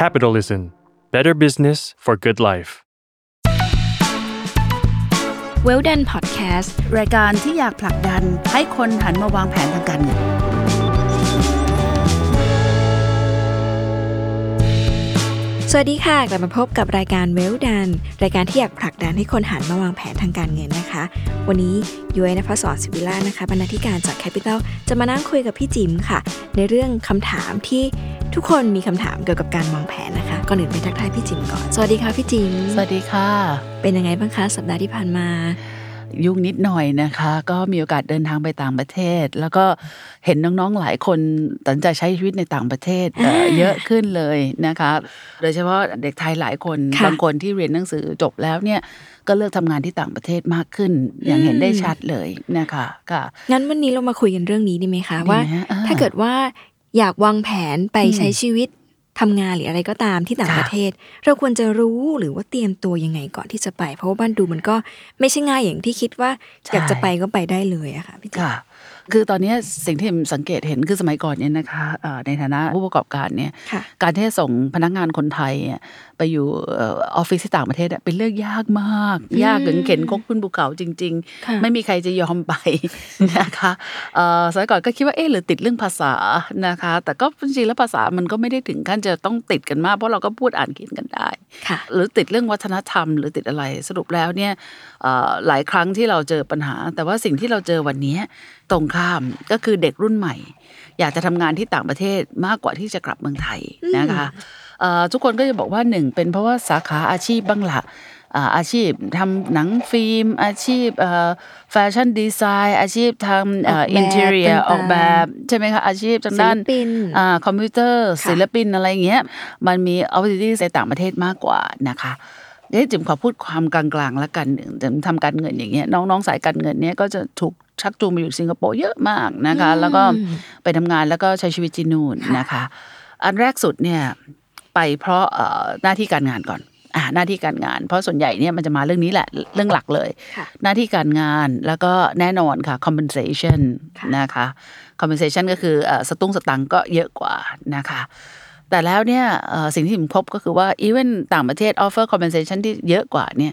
Capitalism Better Business for Good Life เวลดันพอดแคสต์รายการที่อยากผลักดันให้คนหันมาวางแผนทางการเงิน สวัสดีค่ะ กลับมาพบกับรายการเวลดันรายการที่อยากผลักดันให้คนหันมาวางแผนทางการเงินนะคะ วันนี้ย้อยนภศรศิวิล่านะคะบรรณาธิการจาก Capital จะมานั่งคุยกับพี่จิมค่ะ ในเรื่องคำถามที่ทุกคนมีคำถามเกี่ยวกับการวางแผนนะคะ ก่อนอื่นไปทักทายพี่จิมก่อน สวัสดีค่ะพี่จิม สวัสดีค่ะ เป็นยังไงบ้างคะสัปดาห์ที่ผ่านมา ยุ่งนิดหน่อยนะคะ ก็มีโอกาสเดินทางไปต่างประเทศ แล้วก็เห็นน้องๆหลายคนตัดสินใจใช้ชีวิตในต่างประเทศเเยอะขึ้นเลยนะคะ โดยเฉพาะเด็กไทยหลายคนคบางคนที่เรียนหนังสือจบแล้วเนี่ยก็เลือกทำงานที่ต่างประเทศมากขึ้น อย่างเห็นได้ชัดเลยนะคะค่ะงั้นวันนี้เรามาคุยกันเรื่องนี้ดีไหมคะว่า ถ้าเกิดว่าอยากวางแผนไปใช้ชีวิต ทำงานหรืออะไรก็ตามที่ต่างค่ะประเทศ เราควรจะรู้หรือว่าเตรียมตัวยังไงก่อนที่จะไป เพราะว่าบ้านดูมันก็ไม่ใช่ง่ายอย่างที่คิดว่าใช่อยากจะไปก็ไปได้เลยอะค่ะพี่จิ๊บ ค่ะคือตอนนี้สิ่งที่ผมสังเกตเห็นคือสมัยก่อนเนี่ยนะคะเอ่อในฐานะผู้ประกอบการเนี่ยค่ะการที่จะส่งพนักงานคนไทยอะไปอยู่เออออฟฟิศที่ต่างประเทศอะเป็นเรื่องยากมาก ยากถึงเข็นคกขึ้นภูเขาจริงค่ะๆไม่มีใครจะยอมไปนะคะเอ่อสมัยก่อนก็คิดว่าเอ๊ะหรือติดเรื่องภาษานะคะ แต่ก็จริงๆแล้วภาษามันก็ไม่ได้ถึงขั้นจะต้องติดกันมาก เพราะเราก็พูดอ่านเขียนกันได้ค่ะหรือติดเรื่องวัฒนธรรม หรือติดอะไรสรุปแล้วเนี่ยเอ่อหลายครั้งที่เราเจอปัญหา แต่ว่าสิ่งที่เราเจอวันนี้ตรงข้ามก็คือเด็กรุ่นใหม่ อยากจะทำงานที่ต่างประเทศมากกว่าที่จะกลับเมืองไทยนะคะเอ่อทุกคนก็จะบอกว่าหนึ่งเป็นเพราะว่าสาขาอาชีพบ้างละอ่าอาชีพทำหนังฟิล์ม อาชีพ fashion design อาชีพทำออกแบบ interior ต่างๆออกแบบใช่ไหมคะอาชีพทางด้านศิลปินอ่าคอมพิวเตอร์ค่ะศิลปินอะไรอย่างเงี้ยมันมี opportunity ในต่างประเทศมากกว่านะคะ เดี๋ยวจิมขอพูดความกลางๆแล้วกันจิมทำการเงินอย่างเงี้ยน้องๆสายการเงินเนี้ยก็จะถูกชักจูงมาอยู่สิงคโปร์เยอะมากนะคะ แล้วก็ไปทำงานแล้วก็ใช้ชีวิตที่นู่นนะคะ อันแรกสุดเนี่ยไปเพราะเอ่อหน้าที่การงานก่อนอ่าหน้าที่การงาน เพราะส่วนใหญ่เนี่ยมันจะมาเรื่องนี้แหละเรื่องหลักเลยค่ะหน้าที่การงานแล้วก็แน่นอนค่ะ compensation ค่ะนะคะ compensation ก็คือเอ่อสตุ้งสตังค์ก็เยอะกว่านะคะ แต่แล้วเนี่ยเอ่อสิ่งที่ผมพบก็คือว่า even ต่างประเทศ offer compensation ที่เยอะกว่าเนี่ย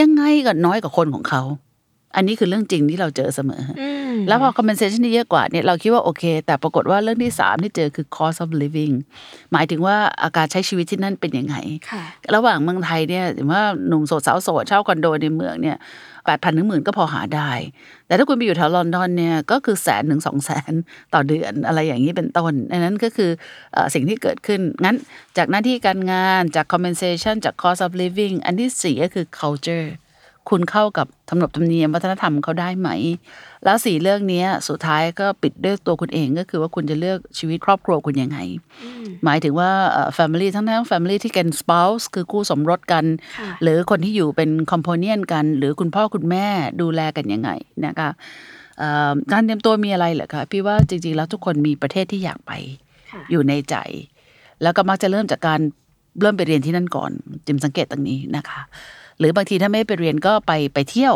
ยังไงก็น้อยกว่าคนของเขา อันนี้คือเรื่องจริงที่เราเจอเสมออืมแล้วพอ compensation ที่เยอะกว่าเนี่ยเราคิดว่าโอเค แต่ปรากฏว่าเรื่องที่สามที่เจอคือ cost of living หมายถึงว่าอาการใช้ชีวิตที่นั่นเป็นยังไงค่ะระหว่างเมืองไทยเนี่ยถือว่าหนุ่มโสดสาวโสดเช่าคอนโดในเมืองเนี่ย แปดพันถึงหมื่นก็พอหาได้ แต่ถ้าคุณไปอยู่แถวลอนดอนเนี่ยก็คือแสนถึงสองแสนต่อเดือนอะไรอย่างนี้เป็นต้นอันนั้นก็คือเอ่อสิ่งที่เกิดขึ้น งั้นจากหน้าที่การงานจาก compensation จาก cost of living อันที่สี่ก็คือ culture คุณเข้ากับธรรมนบธรรมเนียมวัฒนธรรมเขาได้ไหม แล้วสี่เรื่องเนี้ยสุดท้ายก็ปิดด้วยตัวคุณเองก็คือว่าคุณจะเลือกชีวิตครอบครัวคุณยังไง หมายถึงว่าเอ่อ family ทั้งทั้ง family ที่เป็น spouse คือคู่สมรสกันค่ะหรือคนที่อยู่เป็น companion กัน หรือคุณพ่อคุณแม่ดูแลกันยังไงนะคะเอ่อการเตรียมตัวมีอะไรเหรอคะพี่ว่าจริงๆแล้วทุกคนมีประเทศที่อยากไปค่ะอยู่ในใจ แล้วก็มักจะเริ่มจากการเริ่มไปเรียนที่นั่นก่อนจิมสังเกตตรงนี้นะคะ หรือบางทีถ้าไม่ไปเรียนก็ไปไปเที่ยว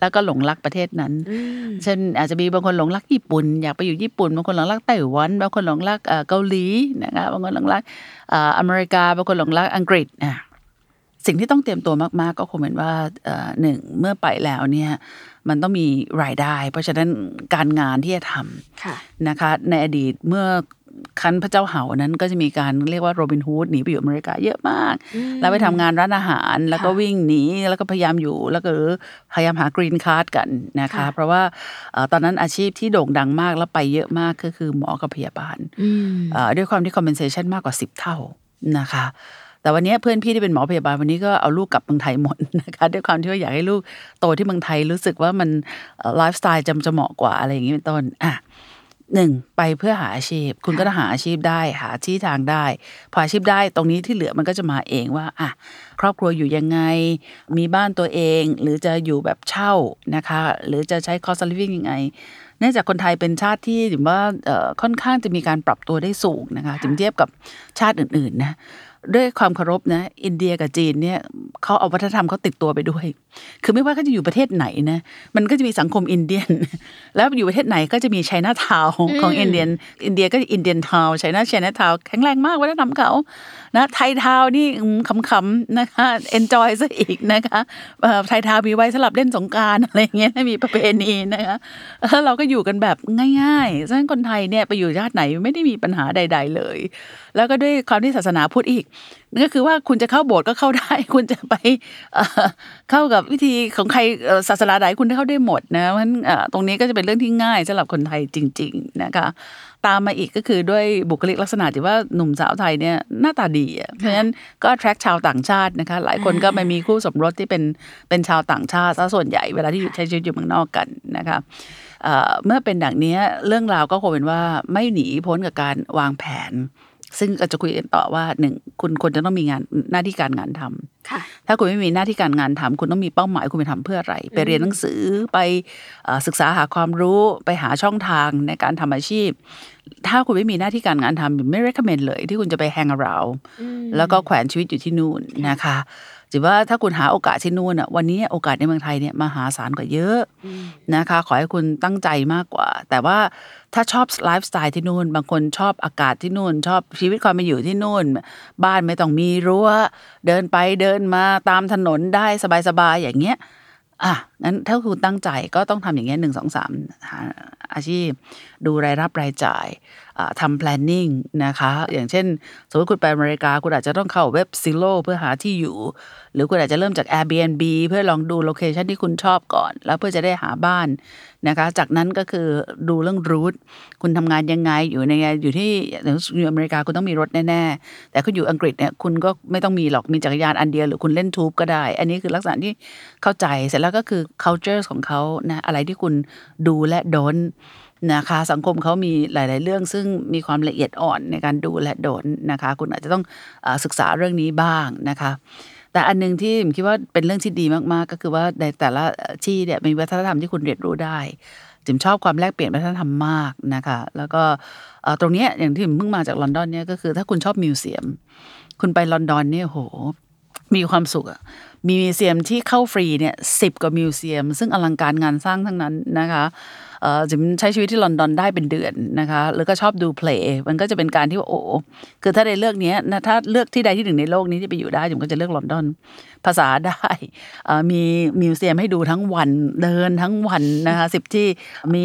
แล้วก็หลงรักประเทศนั้นอืมเช่นอาจจะมีบางคนหลงรักญี่ปุ่น อยากไปอยู่ญี่ปุ่นบางคนหลงรักไต้หวันบางคนหลงรักเอ่อเกาหลีนะคะบางคนหลงรักเอ่ออเมริกาบางคนหลงรักอังกฤษอะสิ่งที่ต้องเตรียมตัวมาก ๆ ก็คงเป็นว่าเอ่อหนึ่งเมื่อไปแล้วเนี่ยมันต้องมีรายได้ เพราะฉะนั้นการงานที่จะทำค่ะนะคะในอดีตเมื่อ ครั้งพระเจ้าเหานั้นก็จะมีการเรียกว่าโรบินฮูดหนีไปอยู่อเมริกาเยอะมาก แล้วไปทำงานร้านอาหารแล้วก็ค่ะวิ่งหนีแล้วก็พยายามอยู่แล้วก็พยายามหา green card กันนะคะค่ะเพราะว่าเอ่อตอนนั้นอาชีพที่โด่งดังมากแล้วไปเยอะมากก็คือหมอกับพยาบาลอืมเอ่อด้วยความที่ compensation มากกว่า 10 เท่านะคะแต่วันนี้เพื่อนพี่ที่เป็นหมอพยาบาลวันนี้ก็เอาลูกกลับเมืองไทยหมดนะคะด้วยความที่ว่าอยากให้ลูกโตที่เมืองไทยรู้สึกว่ามันไลฟ์สไตล์น่าจะเหมาะกว่าอะไรอย่างนี้เป็นต้นอะ หนึ่งไปเพื่อหาอาชีพ คุณก็ต้องหาอาชีพได้หาที่ทางได้พออาชีพได้ตรงนี้ที่เหลือมันก็จะมาเองว่าอะครอบครัวอยู่ยังไง มีบ้านตัวเอง หรือจะอยู่แบบเช่านะคะ หรือจะใช้ cost of living ยังไง เนื่องจากคนไทยเป็นชาติที่ถือว่าค่อนข้างจะมีการปรับตัวได้สูงนะคะถึงเทียบกับชาติอื่นๆนะด้วยความเคารพนะอินเดียกับจีนเนี่ยเขาเอาวัฒนธรรมเขาติดตัวไปด้วย คือไม่ว่าเขาจะอยู่ประเทศไหนนะมันก็จะมีสังคม Indian แล้วอยู่ประเทศไหนก็จะมีไชน่าทาวของ Indian อินเดียก็ Indian Town China Chinatown แข็งแรงมากวัฒนธรรมเขานะ Thai Town นี่อืมขำๆนะคะ enjoy ซะอีกนะคะเอ่อ Thai Town มีไว้สำหรับเล่นสงกรานต์อะไรอย่างเงี้ยมีประเพณีนะคะแล้วเราก็อยู่กันแบบง่ายๆฉะนั้นคนไทยเนี่ยไปอยู่ชาติไหนไม่ได้มีปัญหาใด ๆ เลย แล้วก็ด้วยความที่ศาสนาพุทธอีก นั่นก็คือว่าคุณจะเข้าโบสถ์ก็เข้าได้ คุณจะไปเข้ากับวิธีของใครศาสนาใดคุณได้เข้าได้หมดนะเพราะฉะนั้นตรงนี้ก็จะเป็นเรื่องที่ง่ายสำหรับคนไทยจริง ๆ นะคะ ตามมาอีกก็คือด้วยบุคลิกลักษณะที่ว่าหนุ่มสาวไทยเนี่ยหน้าตาดีเพราะฉะนั้นก็ attract ชาวต่างชาตินะคะ หลายคนก็ไปมีคู่สมรสที่เป็นเป็นชาวต่างชาติซะส่วนใหญ่เวลาที่อยู่ใช้ชีวิตอยู่เมืองนอกกันนะคะเอ่อเมื่อเป็นดังนี้เรื่องราวก็คงเป็นว่าไม่หนีพ้นกับการวางแผน ซึ่งก็จะคุยกันต่อว่าหนึ่งคุณควรจะต้องมีงานหน้าที่การงานทำค่ะ ถ้าคุณไม่มีหน้าที่การงานทำคุณต้องมีเป้าหมายคุณไปทำเพื่ออะไร ไปเรียนหนังสือไปเอ่อศึกษาหาความรู้ไปหาช่องทางในการทำอาชีพ ถ้าคุณไม่มีหน้าที่การงานทำไม่ recommend เลย ที่คุณจะไป hang around แล้วก็แขวนชีวิตอยู่ที่นู่นนะคะ ถือว่าถ้าคุณหาโอกาสที่นู่นอะวันนี้โอกาสในเมืองไทยเนี่ยมหาศาลกว่าเยอะนะคะ ขอให้คุณตั้งใจมากกว่า แต่ว่าถ้าชอบไลฟ์สไตล์ที่นู่น บางคนชอบอากาศที่นู่น ชอบชีวิตความเป็นอยู่ที่นู่น บ้านไม่ต้องมีรั้ว เดินไปเดินมาตามถนนได้สบายๆอย่างเงี้ยอะงั้นถ้าคุณตั้งใจก็ต้องทำอย่างเงี้ยหนึ่งสองสามหา อาชีพ ดูรายรับรายจ่ายทำ planning นะคะอย่างเช่น สมมติคุณไปอเมริกา คุณอาจจะต้องเข้าเว็บ Zillow เพื่อหาที่อยู่ หรือคุณอาจจะเริ่มจาก Airbnb เพื่อลองดูโลเคชันที่คุณชอบก่อน แล้วเพื่อจะได้หาบ้านนะคะจากนั้นก็คือดูเรื่องรูทคุณทำงานยังไงอยู่ในอยู่ที่อยู่อเมริกาคุณต้องมีรถแน่ๆ แต่คุณอยู่อังกฤษเนี่ยคุณก็ไม่ต้องมีหรอกมีจักรยานอันเดียวหรือคุณเล่นทูบก็ได้ อันนี้คือลักษณะที่เข้าใจเสร็จแล้วก็คือ culture ของเขานะอะไรที่คุณดูและโดนนะคะสังคมเขามีหลาย ๆ เรื่องซึ่งมีความละเอียดอ่อนในการดูและโดนนะคะ คุณอาจจะต้องอศึกษาเรื่องนี้บ้างนะคะ แต่อันหนึงที่ผมคิดว่าเป็นเรื่องที่ดีมาก ๆ ก็คือว่าในแต่ละที่เนี่ยมีวัฒนธรรมที่คุณเรียนรู้ได้จิมชอบความแลกเปลี่ยนวัฒนธรรมมากนะคะ แล้วก็ตรงนี้อย่างที่จิมเพิ่งมาจากลอนดอนเนี่ยก็คือ ถ้าคุณชอบ museum คุณไปลอนดอนเนี่ยโห มีความสุขอะมี museum ที่เข้าฟรีเนี่ยสิบกว่า museum ซึ่งอลังการงานสร้างทั้งนั้นนะคะ จิมใช้ชีวิตที่ลอนดอนได้เป็นเดือนนะคะ แล้วก็ชอบดูเพลงมันก็จะเป็นการที่ว่าโอ้คือถ้าในเลือกเนี้ยนะถ้าเลือกที่ใดที่หนึ่งในโลกนี้ที่ไปอยู่ได้จิมก็จะเลือกลอนดอน ภาษาได้มีมิวเซียมให้ดูทั้งวันเดินทั้งวันนะคะสิบที่มี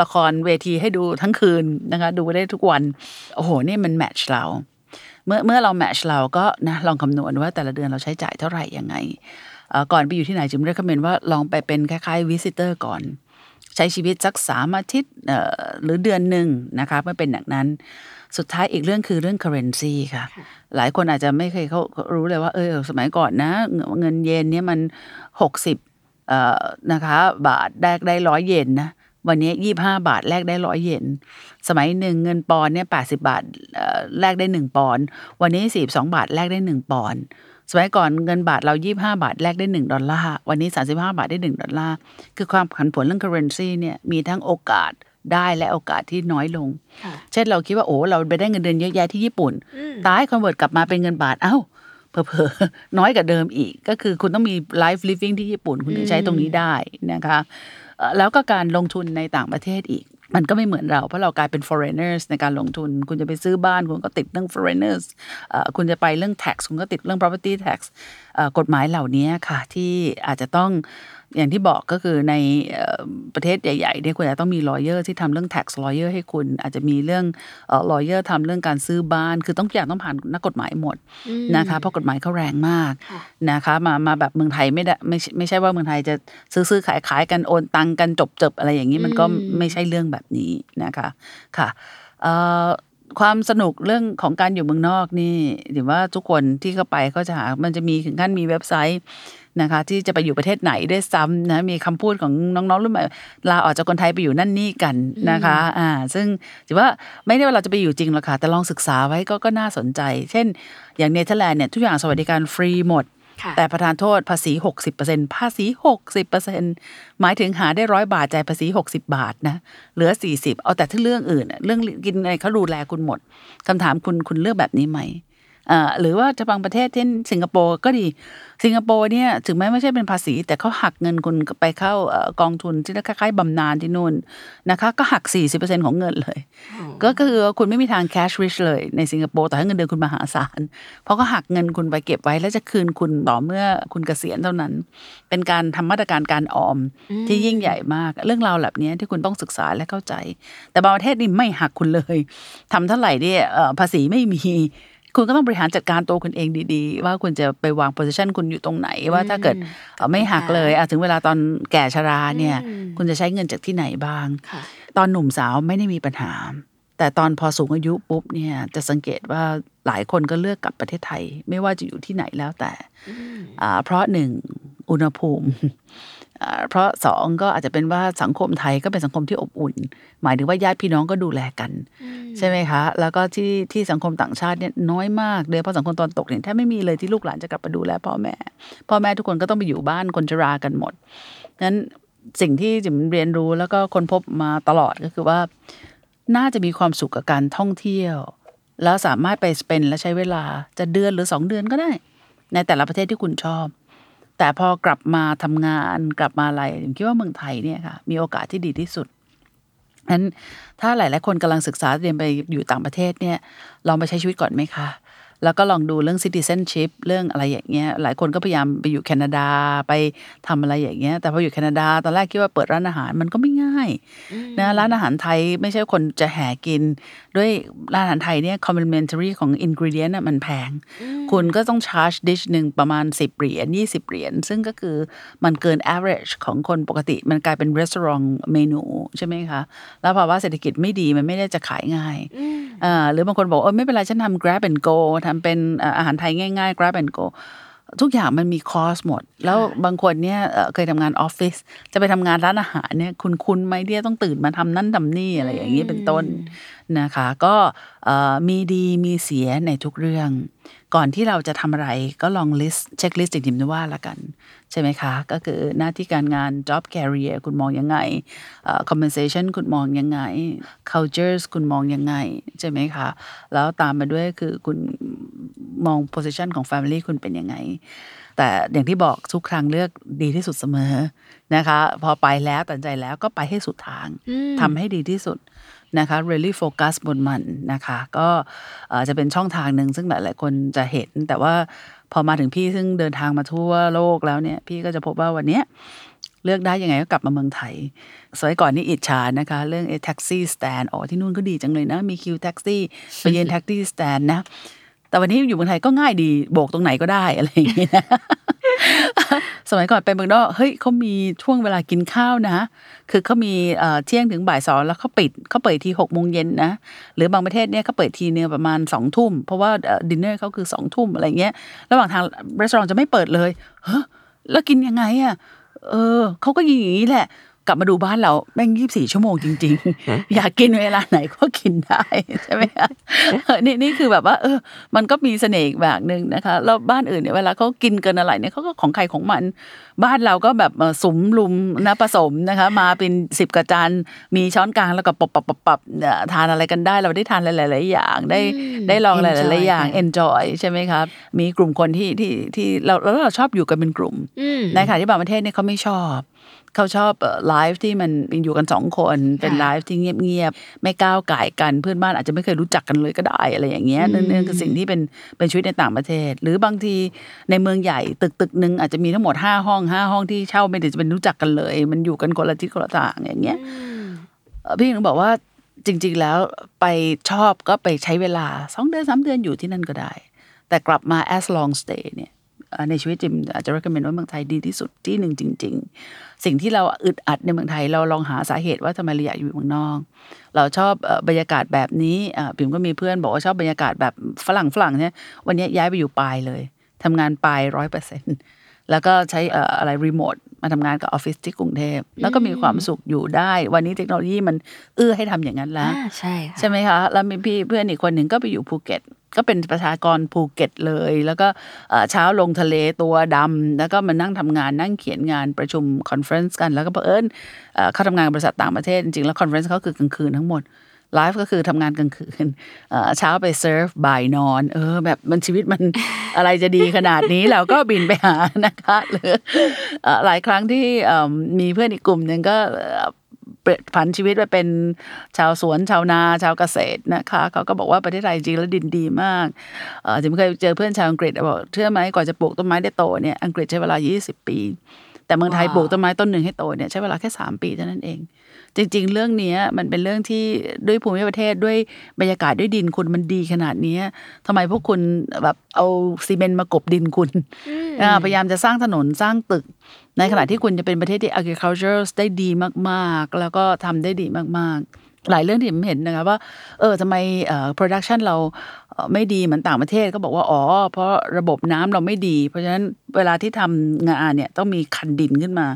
ละครเวทีให้ดูทั้งคืนนะคะดูได้ทุกวันโอ้โหนี่มันแมทช์เราเมื่อเมื่อเราแมทช์เราก็นะลองคำนวณว่าแต่ละเดือนเราใช้จ่ายเท่าไหร่ยังไงก่อนไปอยู่ที่ไหนจิมเรียกเมนว่าลองไปเป็นคล้ายๆวิสิเตอร์ก่อน ใช้ชีวิตสักสามอาทิตย์เอ่อหรือเดือนหนึ่งนะคะเมื่อเป็นอย่างนั้น สุดท้ายอีกเรื่องคือเรื่อง currency ค่ะ หลายคนอาจจะไม่เคยเขารู้เลยว่าเออสมัยก่อนนะ เงินเงินเยนเนี่ยมันหกสิบเอ่อนะคะบาทแลกได้ร้อยเยนนะวันนี้ยี่ห้าบาทแลกได้ร้อยเยนสมัยหนึ่งเงินปอนด์เนี่ยแปดสิบาทเอ่อแลกได้หนึ่งปอนด์วันนี้สี่สองบาทแลกได้หนึ่งปอนด์ สมัยก่อนเงินบาทเรายี่ห้าบาทแลกได้หนึ่งดอลลาร์ วันนี้สาสิบห้าบาทได้หนึ่งดอลลาร์ คือความผันผวนเรื่อง currency เนี่ยมีทั้งโอกาสได้และโอกาสที่น้อยลงค่ะเช่นเราคิดว่าโอ้เราไปได้เงินเดือนเยอะแยะที่ญี่ปุ่น ตาย convert กลับมาเป็นเงินบาท เอ้าเผลอๆน้อยกว่าเดิมอีก ก็คือคุณต้องมี life living ที่ญี่ปุ่น คุณถึงใช้ตรงนี้ได้นะคะเอ่อแล้วก็การลงทุนในต่างประเทศอีก มันก็ไม่เหมือนเรา เพราะเรากลายเป็น foreigners ในการลงทุน คุณจะไปซื้อบ้านคุณก็ติดเรื่อง foreigners คุณจะไปเรื่อง tax คุณก็ติดเรื่อง property tax กฎหมายเหล่านี้ค่ะที่อาจจะต้องอย่างที่บอกก็คือในเอ่อประเทศใหญ่ๆเนี่ยคุณอาจจะต้องมี lawyer ที่ทำเรื่อง tax lawyer ให้คุณ อาจจะมีเรื่องเอ่อ lawyer ทำเรื่องการซื้อบ้าน คือต้องทุกอย่างต้องผ่านนักกฎหมายหมดนะคะเพราะกฎหมายเขาแรงมากค่ะนะคะมามาแบบเมืองไทยไม่ได้ไม่ใช่ไม่ใช่ว่าเมืองไทยจะซื้อซื้อขายขายกันโอนตังกันจบจบอะไรอย่างนี้มันก็ไม่ใช่เรื่องแบบนี้นะคะค่ะเอ่อ ความสนุกเรื่องของการอยู่เมืองนอกนี่ถือว่าทุกคนที่เข้าไปก็จะหา มันจะมีถึงขั้นมีเว็บไซต์นะคะ ที่จะไปอยู่ประเทศไหนได้วยซ้ำนะมีคำพูดของน้องๆรุ่นใหม่ลาออกจากคนไทยไปอยู่นั่นนี่กันนะคะอ่าซึ่งถือว่าไม่ได้ว่าเราจะไปอยู่จริงหรอกค่ะแต่ลองศึกษาไว้ก็ก็น่าสนใจ เช่น อย่างเนเธอร์แลนด์เนี่ยทุกอย่างสวัสดิการฟรีหมดค่ะ แต่ประธานโทษภาษี 60%ภาษี 60%หมายถึงหาได้ร้อยบาทจ่ายภาษี 60 บาทนะเหลือ 40 เอาแต่ที่เรื่องอื่น เรื่องกินอะไรเขาดูแลคุณหมดคำถามคุณคุณเลือกแบบนี้ไหม หรือว่าจะบางประเทศเช่นสิงคโปร์ก็ดี สิงคโปร์เนี่ยถึงแม้ไม่ใช่เป็นภาษี แต่เขาหักเงินคุณไปเข้าเอ่อกองทุนที่คล้ายๆบำนาญที่นู่นนะคะก็หัก 40%ของเงินเลย ก็คือคุณไม่มีทาง cash rich เลยในสิงคโปร์แต่ถ้าเงินเดือนคุณมหาศาลเพราะก็หักเงินคุณไปเก็บไว้แล้วจะคืนคุณต่อเมื่อคุณเกษียณเท่านั้น เป็นการทำมาตรการการออมที่ยิ่งใหญ่มาก เรื่องราวแบบนี้ที่คุณต้องศึกษาและเข้าใจ แต่บางประเทศนี่ไม่หักคุณเลยทำเท่าไหร่เนี่ยเอ่อภาษีไม่มี คุณก็ต้องบริหารจัดการตัวคุณเองดีๆ ว่าคุณจะไปวาง position คุณอยู่ตรงไหน ว่าถ้าเกิดเอ่อไม่หักเลยอะถึงเวลาตอนแก่ชราเนี่ย คุณจะใช้เงินจากที่ไหนบ้างค่ะตอนหนุ่มสาวไม่ได้มีปัญหา แต่ตอนพอสูงอายุปุ๊บเนี่ยจะสังเกตว่าหลายคนก็เลือกกลับประเทศไทย ไม่ว่าจะอยู่ที่ไหนแล้วแต่อ่าเพราะหนึ่งอุณหภูมิอ่า เพราะสองก็อาจจะเป็นว่าสังคมไทยก็เป็นสังคมที่อบอุ่น หมายถึงว่าญาติพี่น้องก็ดูแลกัน ใช่ไหมคะ แล้วก็ที่ที่สังคมต่างชาติเนี่ยน้อยมากโดยเฉพาะสังคมตอนตกเนี่ยแทบไม่มีเลยที่ลูกหลานจะกลับมาดูแลพ่อแม่ พ่อแม่ทุกคนก็ต้องไปอยู่บ้านคนชรากันหมดนั้นสิ่งที่จิมเรียนรู้แล้วก็ค้นพบมาตลอดก็คือว่า น่าจะมีความสุขกับการท่องเที่ยว แล้วสามารถไปสเปนและใช้เวลาจะเดือนหรือสองเดือนก็ได้ ในแต่ละประเทศที่คุณชอบ แต่พอกลับมาทำงานกลับมาอะไรผมคิดว่าเมืองไทยเนี่ยค่ะ มีโอกาสที่ดีที่สุดนั้นถ้าหลาย ๆ คนกำลังศึกษาเรียนไปอยู่ต่างประเทศเนี่ยลองไปใช้ชีวิตก่อนไหมคะ แล้วก็ลองดูเรื่อง citizenship เรื่องอะไรอย่างเงี้ยหลายคนก็พยายามไปอยู่แคนาดาไปทำอะไรอย่างเงี้ยแต่พออยู่แคนาดาตอนแรกคิดว่าเปิดร้านอาหารมันก็ไม่ง่ายนะร้านอาหารไทยไม่ใช่คนจะแห่กิน ด้วยร้านอาหารไทยเนี่ย complimentary ของ ingredient น่ะมันแพง คุณก็ต้อง charge dish หนึ่งประมาณ 10 เหรียญ20 เหรียญซึ่งก็คือมันเกิน average ของคนปกติ มันกลายเป็น restaurant เมนูใช่ไหมคะ แล้วภาวะเศรษฐกิจไม่ดีมันไม่ได้จะขายง่ายอ่าหรือบางคนบอกเออไม่เป็นไรฉันทำ grab and go ทำเป็นเอ่ออาหารไทยง่ายๆ grab and go ทุกอย่างมันมีคอสหมด แล้วบางคนเนี่ยเอ่อเคยทำงานออฟฟิศจะไปทำงานร้านอาหารเนี่ยคุณคุณไหมที่จะต้องตื่นมาทำนั่นทำนี่อะไรอย่างนี้เป็นต้นนะคะ ก็เอ่อมีดีมีเสียในทุกเรื่อง ก่อนที่เราจะทำอะไรก็ลองลิสต์เช็คลิสต์อย่างที่ว่าละกัน ใช่ไหมคะ ก็คือหน้าที่การงาน job career คุณมองยังไงเอ่อ compensation คุณมองยังไง cultures คุณมองยังไง ใช่ไหมคะ แล้วตามมาด้วยคือคุณมอง position ของ family คุณเป็นยังไง แต่อย่างที่บอกทุกครั้งเลือกดีที่สุดเสมอนะคะ พอไปแล้วตัดสินใจแล้วก็ไปให้สุดทางทำให้ดีที่สุด นะคะ really focus บนมันนะคะ ก็เอ่อจะเป็นช่องทางหนึ่งซึ่งหลาย ๆ คนจะเห็น แต่ว่าพอมาถึงพี่ซึ่งเดินทางมาทั่วโลกแล้วเนี่ย พี่ก็จะพบว่าวันเนี้ยเลือกได้ยังไงก็กลับมาเมืองไทย สมัยก่อนนี่อิจฉานะคะ เรื่องไอ้ taxi stand อ๋อที่นู่นก็ดีจังเลยนะ มีคิวแท็กซี่ไปยืน taxi stand นะ แต่วันนี้อยู่เมืองไทยก็ง่ายดี โบกตรงไหนก็ได้อะไรอย่างนี้นะ สมัยก่อนไปเมืองนอกเฮ้ยเขามีช่วงเวลากินข้าวนะ คือเขามีเอ่อเที่ยงถึงบ่ายสองแล้วเขาปิดเขาเปิดทีหกโมงเย็นนะ หรือบางประเทศเนี่ยเขาเปิดทีเนี่ยประมาณสองทุ่มเพราะว่าดินเนอร์เขาคือสองทุ่มอะไรเงี้ยระหว่างทางร้านจะไม่เปิดเลยเฮ้แล้วกินยังไงอะเออเขาก็ยิงอย่างนี้แหละ กลับมาดูบ้านเราแม่งยี่สี่ชั่วโมงจริง ๆ อยากกินเวลาไหนก็กินได้ใช่ไหมคะเออนี่นี่คือแบบว่า เออ มันก็มีเสน่ห์อีกแบบหนึ่งนะคะแล้วบ้านอื่นเนี่ยเวลาเขากินเกินอะไรเนี่ยเขาก็ของใครของมัน บ้านเราก็แบบเอ่อสุมลุมนะผสมนะคะ มาเป็นสิบกระจานมีช้อนกลางแล้วก็ปรับปรับปรับปรับเอ่อทานอะไรกันได้ เราได้ทานหลายๆอย่างได้ได้ลองหลาย enjoy ๆอย่างค่ะ enjoy ใช่ไหมครับมีกลุ่มคนที่ที่ที่เราแล้วเราชอบอยู่กันเป็นกลุ่มอืมในขณะที่บางประเทศเนี่ยเขาไม่ชอบ เขาชอบไลฟ์ที่มันอยู่กันสองคนเป็นไลฟ์ที่เงียบๆไม่ก้าวไก่ายกันเพื่อนบ้านอาจจะไม่เคยรู้จักกันเลยก็ได้อะไรอย่างเงี้ยนั่นนั่นคือสิ่งที่เป็นเป็นชีวิตในต่างประเทศ หรือบางทีในเมืองใหญ่ตึกตึกหนึ่งอาจจะมีทั้งหมดห้าห้องห้าห้องที่เช่าไม่ได้จะเป็นรู้จักกันเลย มันอยู่กันคนละทิศคนละทางอย่างเงี้ยเอ่อพี่หนูบอกว่าจริง ๆ แล้วไปชอบก็ไปใช้เวลาสองเดือนสามเดือนอยู่ที่นั่นก็ได้ แต่กลับมา as long stay เนี่ยเอ่อ ในชีวิตจิมอาจจะ recommend ว่าเมืองไทยดีที่สุดที่หนึ่งจริง ๆ สิ่งที่เราอึดอัดในเมืองไทยเราลองหาสาเหตุว่าทำไมเราอยากอยู่เมืองนอก เราชอบเอ่อบรรยากาศแบบนี้อ่าจิมก็มีเพื่อนบอกว่าชอบบรรยากาศแบบฝรั่งฝรั่งเนี่ยวันนี้ย้ายไปอยู่ปลายเลยทำงานปลายร้อยเปอร์เซ็นต์แล้วก็ใช้เอ่ออะไรรีโมทมาทำงานกับออฟฟิศที่กรุงเทพแล้วก็มีความสุขอยู่ได้ วันนี้เทคโนโลยีมันเอื้อให้ทำอย่างนั้นแล้วอ่าใช่ค่ะใช่ไหมคะแล้วมีพี่เพื่อนอีกคนหนึ่งก็ไปอยู่ภูเก็ต ก็เป็นประชากรภูเก็ตเลย แล้วก็เช้าลงทะเลตัวดำแล้วก็มานั่งทำงานนั่งเขียนงานประชุมconference กัน แล้วก็เผอิญเอ่อเขาทำงานบริษัทต่างประเทศ จริงๆแล้ว conference เขาคือกลางคืนทั้งหมด life ก็คือทำงานกลางคืนเช้าไป surf บ่ายนอน เออ แบบมันชีวิตมันอะไรจะดีขนาดนี้ เราก็บินไปหานะคะหรือหลายครั้งที่มีเพื่อนอีกกลุ่มหนึ่งก็ ผันชีวิตไปเป็นชาวสวนชาวนาชาวเกษตรนะคะเขาก็บอกว่าประเทศไทยจริงแล้วดินดีมากเออจิมเคยเจอเพื่อนชาวอังกฤษบอกเชื่อไหมกว่าจะปลูกต้นไม้ได้โตเนี่ยอังกฤษใช้เวลา 20 ปี แต่เมืองไทยว้าวปลูกต้นไม้ต้นหนึ่งให้โตเนี่ยใช้เวลาแค่ 3 ปีเท่านั้นเอง จริง ๆ เรื่องเนี้ยมันเป็นเรื่องที่ด้วยภูมิประเทศด้วยบรรยากาศด้วยดินคุณมันดีขนาดเนี้ยทำไมพวกคุณแบบเอาซีเมนต์มากบดินคุณอ่าพยายามจะสร้างถนนสร้างตึก ในขณะที่คุณจะเป็นประเทศที่ agriculture ได้ดีมากๆ แล้วก็ทำได้ดีมากๆ หลายเรื่องที่ผมเห็นนะคะว่าเออทำไมเอ่อ production เราไม่ดีเหมือนต่างประเทศก็บอกว่าอ๋อเพราะระบบน้ำเราไม่ดี เพราะฉะนั้นเวลาที่ทำงานเนี่ยต้องมีคันดินขึ้นมา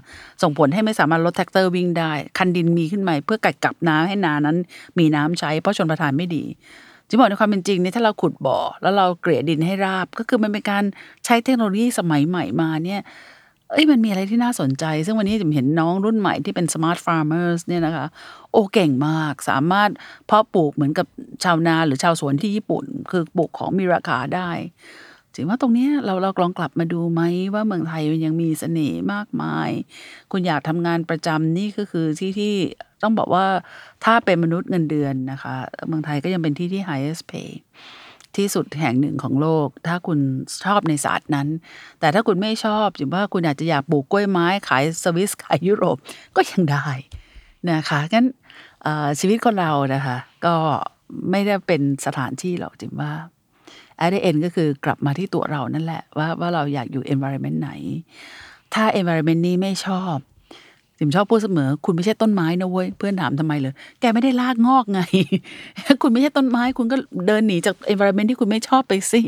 ส่งผลให้ไม่สามารถรถแทรกเตอร์วิ่งได้ คันดินมีขึ้นมาเพื่อกักเก็บน้ำให้นานั้น มีน้ำใช้ เพราะชลประทานไม่ดีจิมบอกในความเป็นจริงเนี่ยถ้าเราขุดบ่อ แล้วเราเกลี่ยดินให้ราบก็คือมันเป็นการใช้เทคโนโลยีสมัยใหม่มาเนี่ย เอ้ยมันมีอะไรที่น่าสนใจ ซึ่งวันนี้จิมเห็นน้องรุ่นใหม่ที่เป็น smart farmers เนี่ยนะคะ โอ้เก่งมาก สามารถเพาะปลูกเหมือนกับชาวนาหรือชาวสวนที่ญี่ปุ่น คือปลูกของมีราคาได้จริงว่าตรงนี้เราเราลองกลับมาดูไหมว่าเมืองไทยมันยังมีเสน่ห์มากมาย คุณอยากทำงานประจำนี่ก็คือที่ที่ต้องบอกว่าถ้าเป็นมนุษย์เงินเดือนนะคะ เมืองไทยก็ยังเป็นที่ที่ highest pay ที่สุดแห่งหนึ่งของโลก ถ้าคุณชอบในศาสตร์นั้น แต่ถ้าคุณไม่ชอบหรือว่าคุณอาจจะอยากปลูกกล้วยไม้ขายสวิสขายยุโรปก็ยังได้นะคะงั้นชีวิตคนเรานะคะก็ไม่ได้เป็นสถานที่หรอกจิมว่า at the end ก็คือกลับมาที่ตัวเรานั่นแหละว่าว่าเราอยากอยู่ environment ไหน ถ้า environment นี้ไม่ชอบ จิมชอบพูดเสมอ คุณไม่ใช่ต้นไม้นะเว้ยเพื่อนถามทำไมเลยแกไม่ได้ลากงอกไง คุณไม่ใช่ต้นไม้ คุณก็เดินหนีจาก environment ที่คุณไม่ชอบไปสิ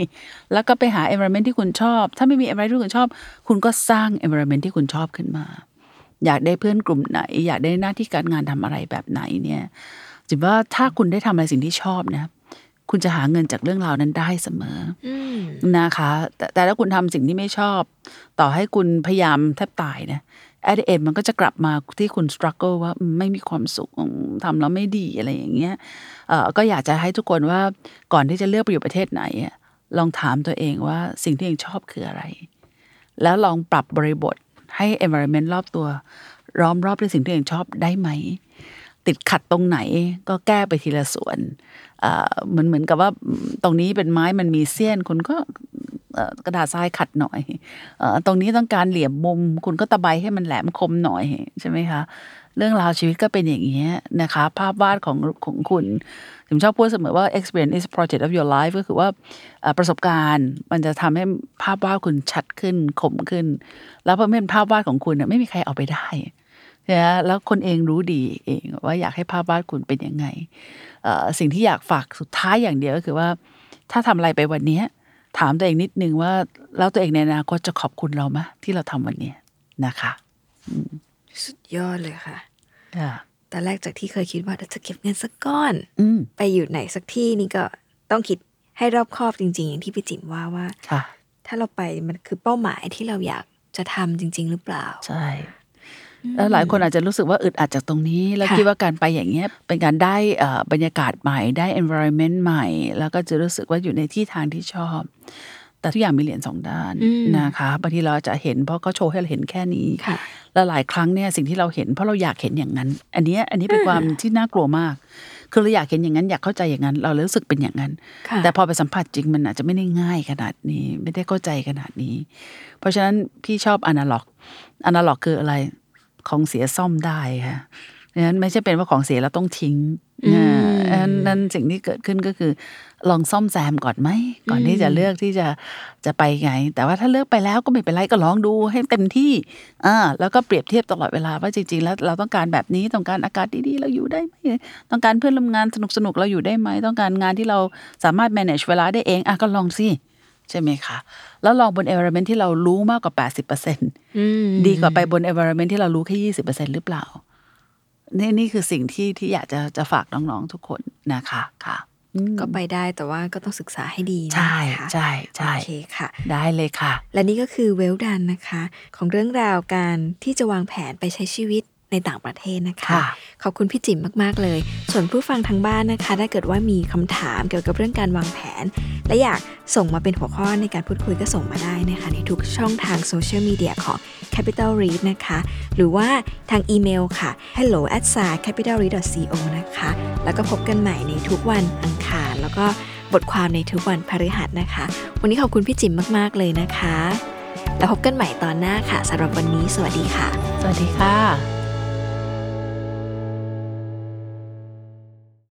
แล้วก็ไปหา environment ที่คุณชอบ ถ้าไม่มี environment ที่คุณชอบ คุณก็สร้าง environment ที่คุณชอบขึ้นมา อยากได้เพื่อนกลุ่มไหน อยากได้หน้าที่การงานทำอะไรแบบไหนเนี่ยจิมว่าถ้าคุณได้ทำอะไรสิ่งที่ชอบนะคุณจะหาเงินจากเรื่องราวนั้นได้เสมออืมนะคะ แต่แต่ถ้าคุณทำสิ่งที่ไม่ชอบ ต่อให้คุณพยายามแทบตายนะ at the end มันก็จะกลับมาที่คุณ struggle ว่าไม่มีความสุขทำแล้วไม่ดีอะไรอย่างเงี้ยเอ่อก็อยากจะให้ทุกคนว่าก่อนที่จะเลือกไปอยู่ประเทศไหนอะลองถามตัวเองว่าสิ่งที่เองชอบคืออะไร แล้วลองปรับบริบทให้ environment รอบตัวล้อมรอบด้วยสิ่งที่เองชอบได้ไหม ติดขัดตรงไหนก็แก้ไปทีละส่วนเอ่อเหมือนเหมือนกับว่าตรงนี้เป็นไม้มันมีเสี้ยนคุณก็ กระดาษทรายขัดหน่อยอตรงนี้ต้องการเหลี่ยมมุม คุณก็ตะไบให้มันแหลมคมหน่อยใช่ไหมคะ เรื่องราวชีวิตก็เป็นอย่างนี้นะคะ ภาพวาดของของคุณผมชอบพูดเสมอว่า experience is project of your life ก็คือว่าประสบการณ์มันจะทำให้ภาพวาดคุณชัดขึ้นคมขึ้น แล้วพอเป็นภาพวาดของคุณไม่มีใครเอาไปได้นะแล้วคนเองรู้ดีเองว่าอยากให้ภาพวาดคุณเป็นยังไงสิ่งที่อยากฝากสุดท้ายอย่างเดียวก็คือว่า ถ้าทำอะไรไปวันนี้ ถามตัวเองนิดนึงว่าแล้วตัวเองในอนาคตจะขอบคุณเราไหมที่เราทำวันเนี้ยนะคะสุดยอดเลยค่ะค่ะตอนแรกจากที่เคยคิดว่าจะเก็บเงินสักก้อนอืมไปอยู่ไหนสักที่นี่ก็ต้องคิดให้รอบคอบจริง ๆ อย่างที่พี่จิ๋มว่าว่าค่ะถ้าเราไปมันคือเป้าหมายที่เราอยากจะทำจริง ๆ หรือเปล่า ใช่ แล้วหลายคนอาจจะรู้สึกว่าอึดอัดจากตรงนี้ แล้วค่ะคิดว่าการไปอย่างเงี้ยเป็นการได้เอ่อบรรยากาศใหม่ได้ environment ใหม่ แล้วก็จะรู้สึกว่าอยู่ในที่ทางที่ชอบ แต่ทุกอย่างมีเหรียญสองด้านอืมนะคะบางทีเราจะเห็นเพราะเขาโชว์ให้เราเห็นแค่นี้ค่ะแล้วหลายครั้งเนี่ยสิ่งที่เราเห็นเพราะเราอยากเห็นอย่างนั้น อันเนี้ยอันนี้เป็นความที่น่ากลัวมาก คือเราอยากเห็นอย่างนั้นอยากเข้าใจอย่างนั้น เราเลยรู้สึกเป็นอย่างนั้นค่ะแต่พอไปสัมผัสจริงมันอาจจะไม่ได้ง่ายขนาดนี้ ไม่ได้เข้าใจขนาดนี้ เพราะฉะนั้นพี่ชอบอนาล็อกอนาล็อกคืออะไร ของเสียซ่อมได้ค่ะดังนั้นไม่ใช่เป็นว่าของเสียแล้วต้องทิ้งอืมอ่าอันนั้นสิ่งที่เกิดขึ้นก็คือ ลองซ่อมแซมก่อนไหม ก่อนที่จะเลือกที่จะจะไปไง แต่ว่าถ้าเลือกไปแล้วก็ไม่เป็นไรก็ลองดูให้เต็มที่อ่าแล้วก็เปรียบเทียบตลอดเวลาว่าจริงๆ แล้วเราต้องการแบบนี้ต้องการอากาศดีๆเราอยู่ได้ไหมต้องการเพื่อนร่วมงานสนุกๆเราอยู่ได้ไหมต้องการงานที่เราสามารถ manage เวลาได้เองอะก็ลองสิ ใช่ไหมคะแล้วลองบน environment ที่เรารู้มากกว่า 80%อืมดีกว่าไปบน environment ที่เรารู้แค่ยี่สิบเปอร์เซ็นหรือเปล่า นี่นี่คือสิ่งที่ที่อยากจะจะฝากน้องๆทุกคนนะคะค่ะอืมก็ไปได้แต่ว่าก็ต้องศึกษาให้ดีนะใช่คะใช่ใช่โอเคค่ะ ได้เลยค่ะ และนี่ก็คือเวลดันนะคะ ของเรื่องราวการที่จะวางแผนไปใช้ชีวิต ในต่างประเทศนะคะค่ะขอบคุณพี่จิ๋มมาก ๆ เลย ส่วนผู้ฟังทางบ้านนะคะ ถ้าเกิดว่ามีคำถามเกี่ยวกับเรื่องการวางแผน และอยากส่งมาเป็นหัวข้อในการพูดคุยก็ส่งมาได้นะคะ ในทุกช่องทางโซเชียลมีเดียของ Capital Read นะคะ หรือว่าทางอีเมลค่ะ hello at s i capitalread co นะคะ แล้วก็พบกันใหม่ในทุกวันอังคาร แล้วก็บทความในทุกวันพฤหัสนะคะ วันนี้ขอบคุณพี่จิ๋มมาก ๆ เลยนะคะ แล้วพบกันใหม่ตอนหน้าค่ะสำหรับวันนี้ สวัสดีค่ะ สวัสดีค่ะ